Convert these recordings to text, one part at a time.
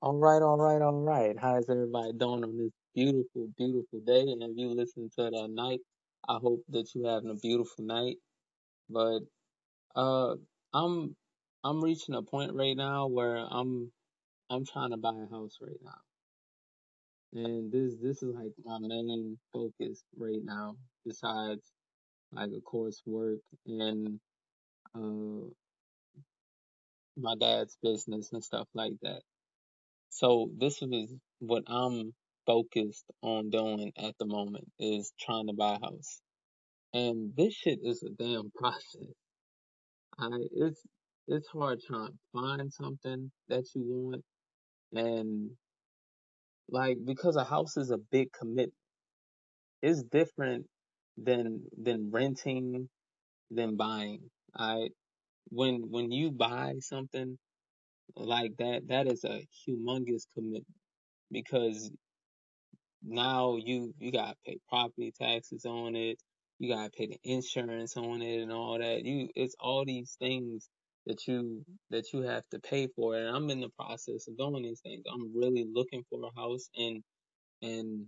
All right, all right, all right. How's everybody doing on this beautiful, beautiful day? And if you listen to it at night, I hope that you're having a beautiful night. But uh, I'm I'm reaching a point right now where I'm I'm trying to buy a house right now, and this this is like my main focus right now. Besides, like of course, work and uh my dad's business and stuff like that. So this is what I'm focused on doing at the moment is trying to buy a house. And this shit is a damn process. I it's it's hard trying to find something that you want and like because a house is a big commitment. It's different than than renting than buying. I when when you buy something like that, that is a humongous commitment because now you you gotta pay property taxes on it, you gotta pay the insurance on it and all that. You it's all these things that you that you have to pay for. And I'm in the process of doing these things. I'm really looking for a house and and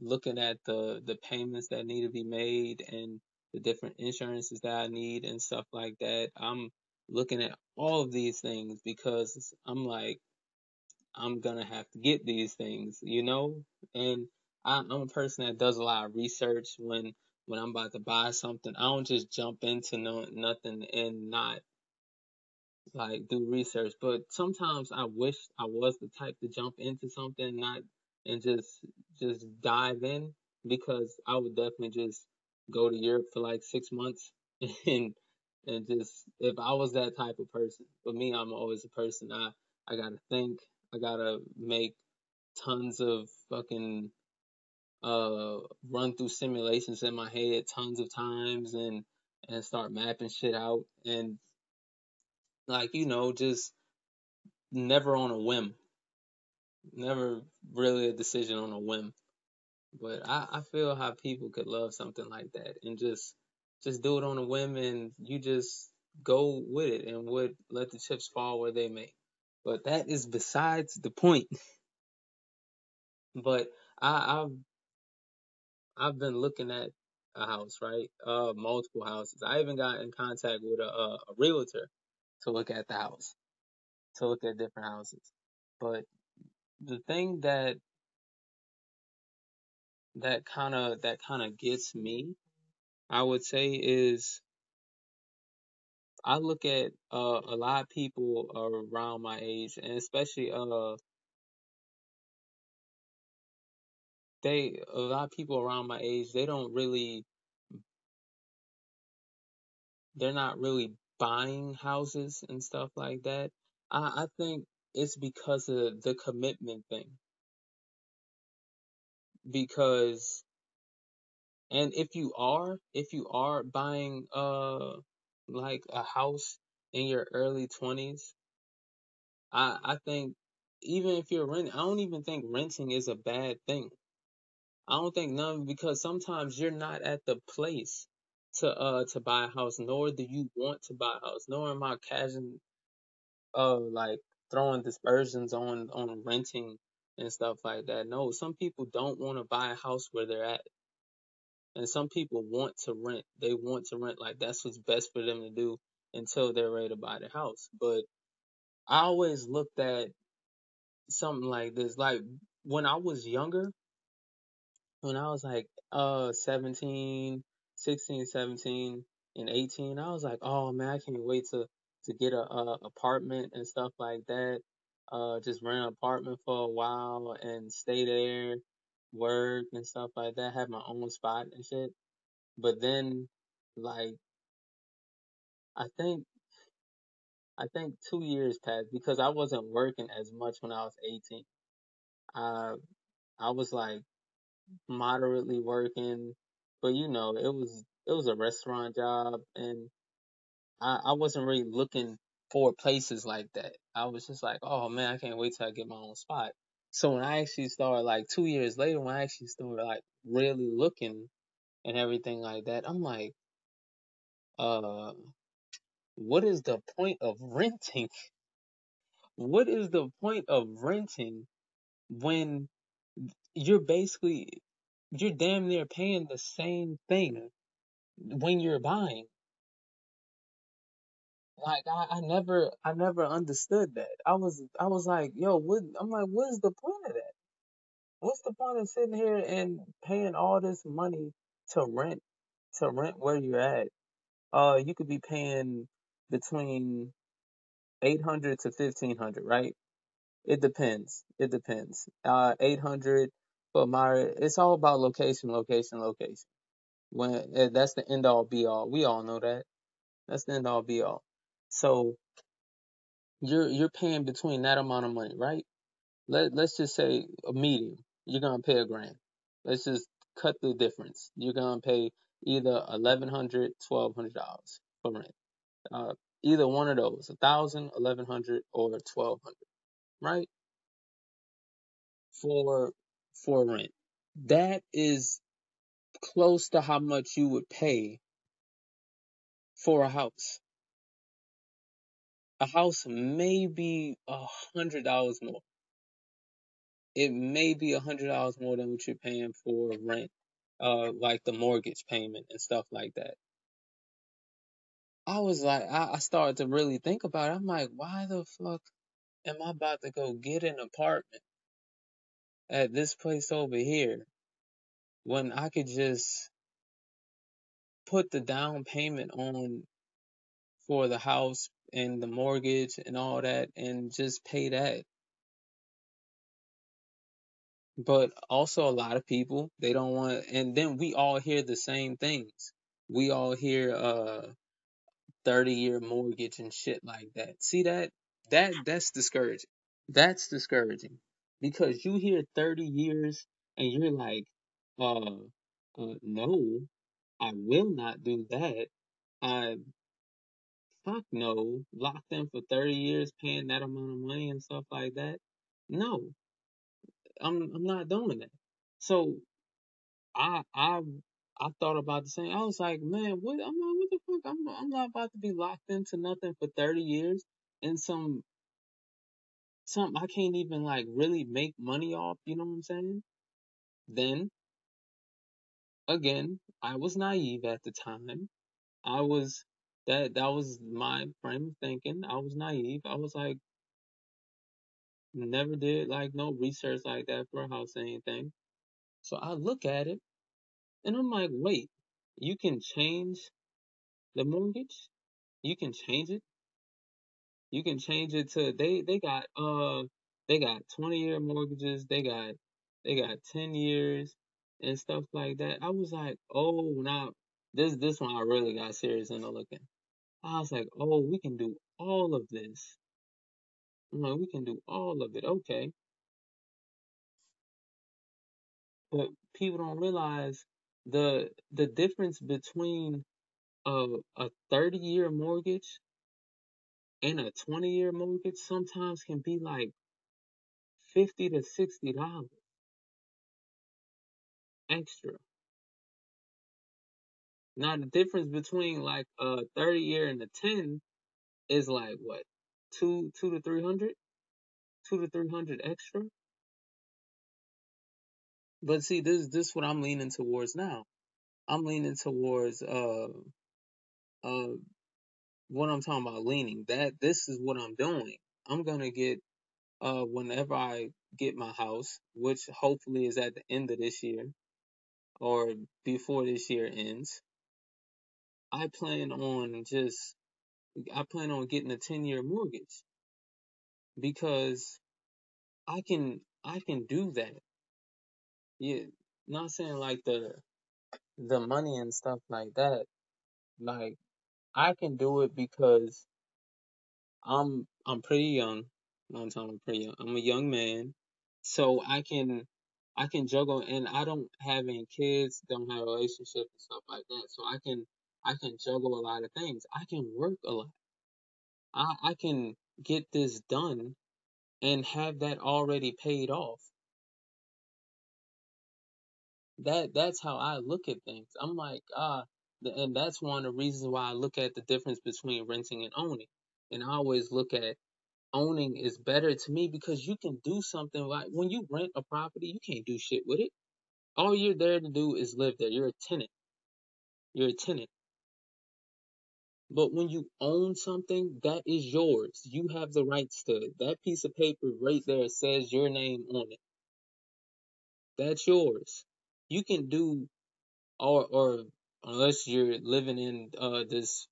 looking at the the payments that need to be made and the different insurances that I need and stuff like that. I'm looking at all of these things because I'm like I'm gonna have to get these things, you know? And I, I'm a person that does a lot of research when when I'm about to buy something. I don't just jump into no, nothing and not like do research. But sometimes I wish I was the type to jump into something, not and just just dive in because I would definitely just go to Europe for like six months and and just if I was that type of person. But me, I'm always a person I I gotta think, I gotta make tons of fucking uh run through simulations in my head tons of times and and start mapping shit out and like you know just never on a whim never really a decision on a whim but I, I feel how people could love something like that and just just do it on a whim and you just go with it and would let the chips fall where they may but that is besides the point but I, I've I've been looking at a house, right? Uh, multiple houses. I even got in contact with a, a, a realtor to look at the house, to look at different houses. But the thing that that kind of that kind of gets me, I would say, is I look at uh, a lot of people around my age, and especially uh, they a lot of people around my age, they don't really, they're not really buying houses and stuff like that. I, I think it's because of the commitment thing because and if you are if you are buying uh like a house in your early 20s i i think even if you're renting i don't even think renting is a bad thing. I don't think none because sometimes you're not at the place to uh to buy a house nor do you want to buy a house nor am i casual uh like throwing dispersions on on renting and stuff like that. No some people don't want to buy a house where they're at And some people want to rent. They want to rent. Like that's what's best for them to do until they're ready to buy the house. But I always looked at something like this. Like when I was younger, when I was like uh 17, 16, 17, and 18, I was like, oh man, I can't wait to to get a, a apartment and stuff like that. Uh, just rent an apartment for a while and stay there, work and stuff like that. Have my own spot and shit. But then, like I think I think two years passed because I wasn't working as much when I was 18. I I was like moderately working, but you know, it was it was a restaurant job and I, I wasn't really looking for places like that. I was just like, oh man, I can't wait till I get my own spot. So when I actually started like two years later, when I actually started like really looking and everything like that, I'm like, uh, what is the point of renting? what is the point of renting when you're basically you're damn near paying the same thing when you're buying? Like I, I never I never understood that. I was I was like, yo, what I'm like, what is the point of that? What's the point of sitting here and paying all this money to rent to rent where you're at? Uh you could be paying between eight hundred to fifteen hundred, right? It depends. It depends. Uh eight hundred for my it's all about location, location, location. When eh, that's the end all be all. We all know that. That's the end all be all. So you're you're paying between that amount of money, right? Let let's just say a medium. You're gonna pay a grand. Let's just cut the difference. You're gonna pay either eleven hundred, twelve hundred dollars for rent. Uh, either one of those, a thousand, eleven hundred, or twelve hundred, right? For for rent. That is close to how much you would pay for a house. A house may be a hundred dollars more it may be a hundred dollars more than what you're paying for rent, uh, like the mortgage payment and stuff like that. I was like, I, I started to really think about it. I'm like, why the fuck am I about to go get an apartment at this place over here when I could just put the down payment on for the house and the mortgage and all that and just pay that. But also a lot of people, they don't want, and then we all hear the same things. We all hear, uh, 30 year mortgage and shit like that. See that? That that's discouraging. That's discouraging. Because you hear 30 years and you're like, uh, uh no, I will not do that. I fuck no, locked in for 30 years paying that amount of money and stuff like that. No, I'm I'm not doing that. So I I I thought about the same. I was like, man, what? I'm like, what the fuck? I'm I'm not about to be locked into nothing for 30 years in some something I can't even like really make money off. You know what I'm saying? Then again, I was naive at the time. I was that that was my frame of thinking. I was naive. I was like, never did like no research like that for a house or anything. So I look at it and I'm like, wait, you can change the mortgage? You can change it? You can change it to they they got uh they got 20 year mortgages, they got they got 10 years and stuff like that. I was like, "Oh, now this this one I really got serious into looking." I was like, "Oh, we can do all of this." I'm like, "We can do all of it." Okay. But people don't realize the the difference between a a 30 year mortgage and a 20 year mortgage sometimes can be like 50 to 60 dollars extra. Now the difference between like a 30 year and a 10 is like what? Two two to three hundred? Two to three hundred extra? But see this this what I'm leaning towards now. I'm leaning towards uh uh what I'm talking about leaning. That this is what I'm doing. I'm gonna get uh whenever I get my house, which hopefully is at the end of this year or before this year ends, I plan on just I plan on getting a 10 year mortgage because I can I can do that. Yeah, not saying like the the money and stuff like that. Like I can do it because I'm I'm pretty young. No, I'm talking pretty young. I'm a young man, so I can I can juggle, and I don't have any kids, don't have a relationship and stuff like that. So I can I can juggle a lot of things. I can work a lot. I I can get this done and have that already paid off. That that's how I look at things. I'm like, ah, th- and that's one of the reasons why I look at the difference between renting and owning. And I always look at owning is better to me because you can do something like when you rent a property, you can't do shit with it. All you're there to do is live there. You're a tenant. You're a tenant. But when you own something, that is yours. You have the rights to it. That piece of paper right there says your name on it. That's yours. You can do or or unless you're living in uh this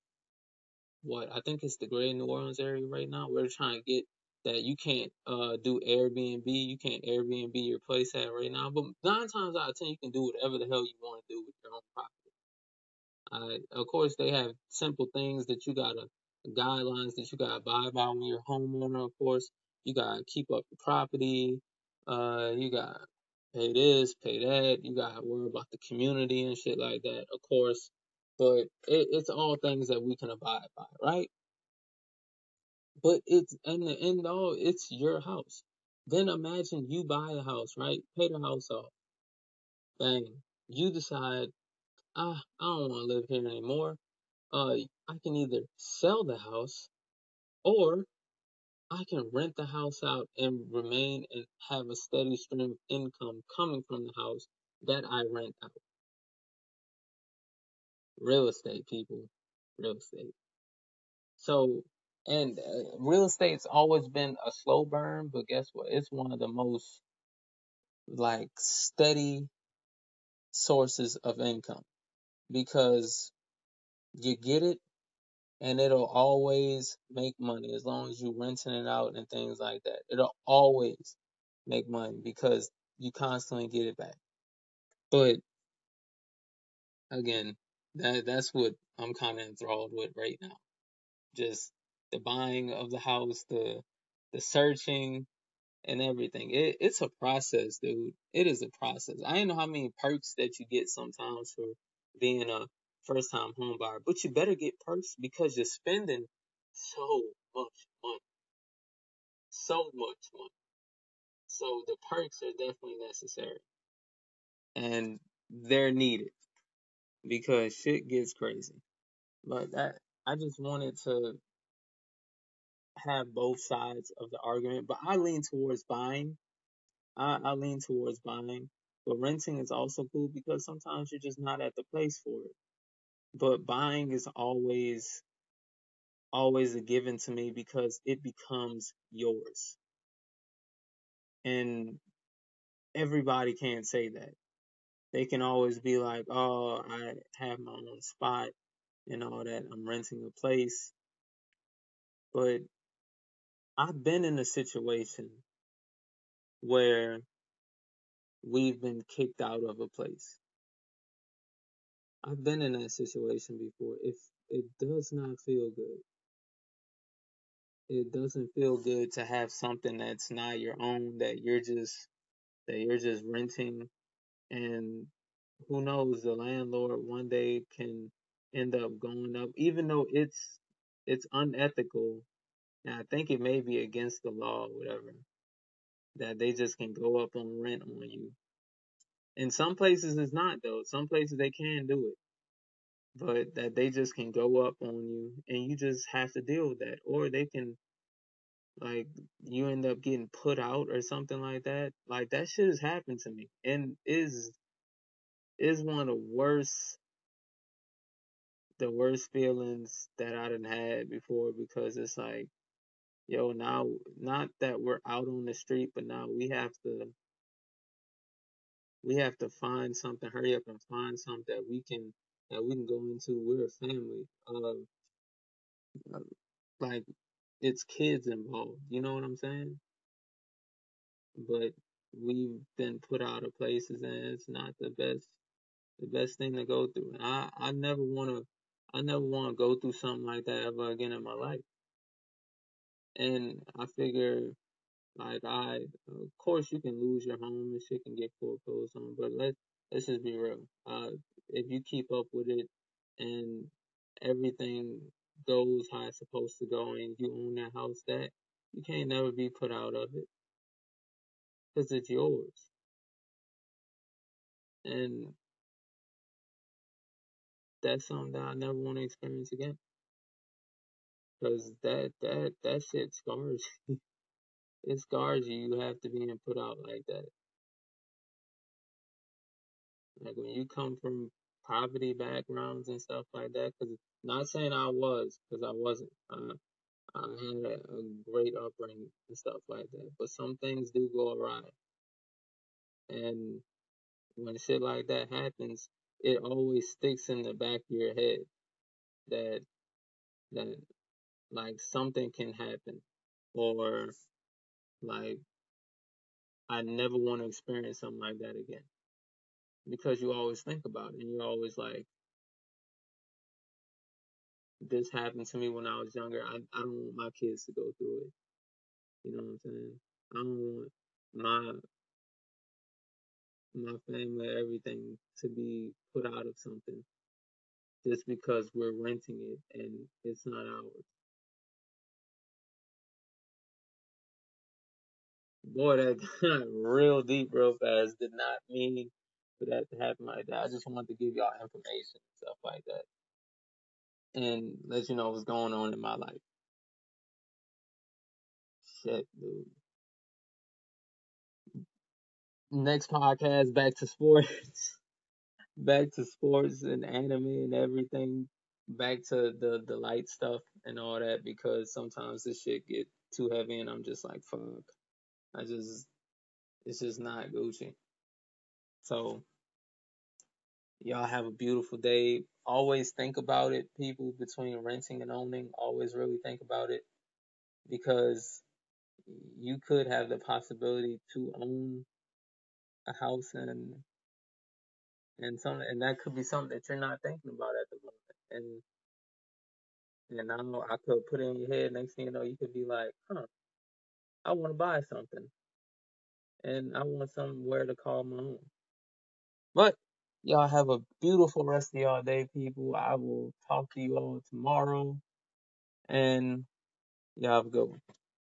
what I think it's the Greater New Orleans area right now. We're trying to get that you can't uh do Airbnb, you can't Airbnb your place at right now. But nine times out of ten, you can do whatever the hell you want to do with your own property. Uh, of course, they have simple things that you gotta guidelines that you gotta abide by when you're a homeowner. Of course, you gotta keep up the property. Uh, you gotta pay this, pay that. You gotta worry about the community and shit like that. Of course, but it, it's all things that we can abide by, right? But it's in the end all, it's your house. Then imagine you buy a house, right? Pay the house off. Bang. You decide, ah, I don't want to live here anymore. Uh, I can either sell the house or I can rent the house out and remain and have a steady stream of income coming from the house that I rent out. Real estate, people. Real estate. So, and uh, real estate's always been a slow burn, but guess what? It's one of the most like steady sources of income because you get it and it'll always make money as long as you're renting it out and things like that. It'll always make money because you constantly get it back. But again, that that's what I'm kind of enthralled with right now. Just the buying of the house, the the searching and everything. It, it's a process, dude. It is a process. I don't know how many perks that you get sometimes for being a first time home buyer, but you better get perks because you're spending so much money. So much money. So the perks are definitely necessary. And they're needed because shit gets crazy. But that I just wanted to have both sides of the argument, but I lean towards buying. I, I lean towards buying. But renting is also cool because sometimes you're just not at the place for it. But buying is always always a given to me because it becomes yours. And everybody can't say that. They can always be like, oh, I have my own spot and all that. I'm renting a place. But I've been in a situation where we've been kicked out of a place. I've been in that situation before. If it does not feel good, it doesn't feel good to have something that's not your own that you're just that you're just renting and who knows the landlord one day can end up going up even though it's it's unethical and I think it may be against the law or whatever that they just can go up on rent on you. In some places it's not though. Some places they can do it. But that they just can go up on you and you just have to deal with that. Or they can like you end up getting put out or something like that. Like that shit has happened to me and is is one of the worst the worst feelings that I done had before because it's like, yo, now not that we're out on the street, but now we have to we have to find something, hurry up and find something that we can that we can go into. We're a family. Uh, like it's kids involved. You know what I'm saying? But we've been put out of places and it's not the best the best thing to go through. And I, I never wanna I never wanna go through something like that ever again in my life. And I figure like I of course you can lose your home and shit can get foreclosed on, but let let's just be real. Uh if you keep up with it and everything goes how it's supposed to go and you own that house that you can't never be put out of it because it's yours and that's something that I never want to experience again Cause that that that shit scars. it scars you. You have to be put out like that. Like when you come from poverty backgrounds and stuff like that. Cause not saying I was, cause I wasn't. Uh, I had a, a great upbringing and stuff like that. But some things do go awry, and when shit like that happens, it always sticks in the back of your head that that like something can happen or like I never want to experience something like that again. Because you always think about it and you're always like this happened to me when I was younger. I, I don't want my kids to go through it. You know what I'm saying? I don't want my my family, everything to be put out of something just because we're renting it and it's not ours. Boy, that got real deep real fast. Did not mean for that to happen like that. I just wanted to give y'all information and stuff like that. And let you know what's going on in my life. Shit, dude. Next podcast, back to sports. back to sports and anime and everything. Back to the, the light stuff and all that because sometimes this shit get too heavy and I'm just like, fuck. I just, it's just not Gucci. So, y'all have a beautiful day. Always think about it, people, between renting and owning. Always really think about it because you could have the possibility to own a house and and some and that could be something that you're not thinking about at the moment. And and I know I could put it in your head. Next thing you know, you could be like, huh, I want to buy something, and I want somewhere to call my own. But y'all have a beautiful rest of y'all day, people. I will talk to you all tomorrow, and y'all have a good one.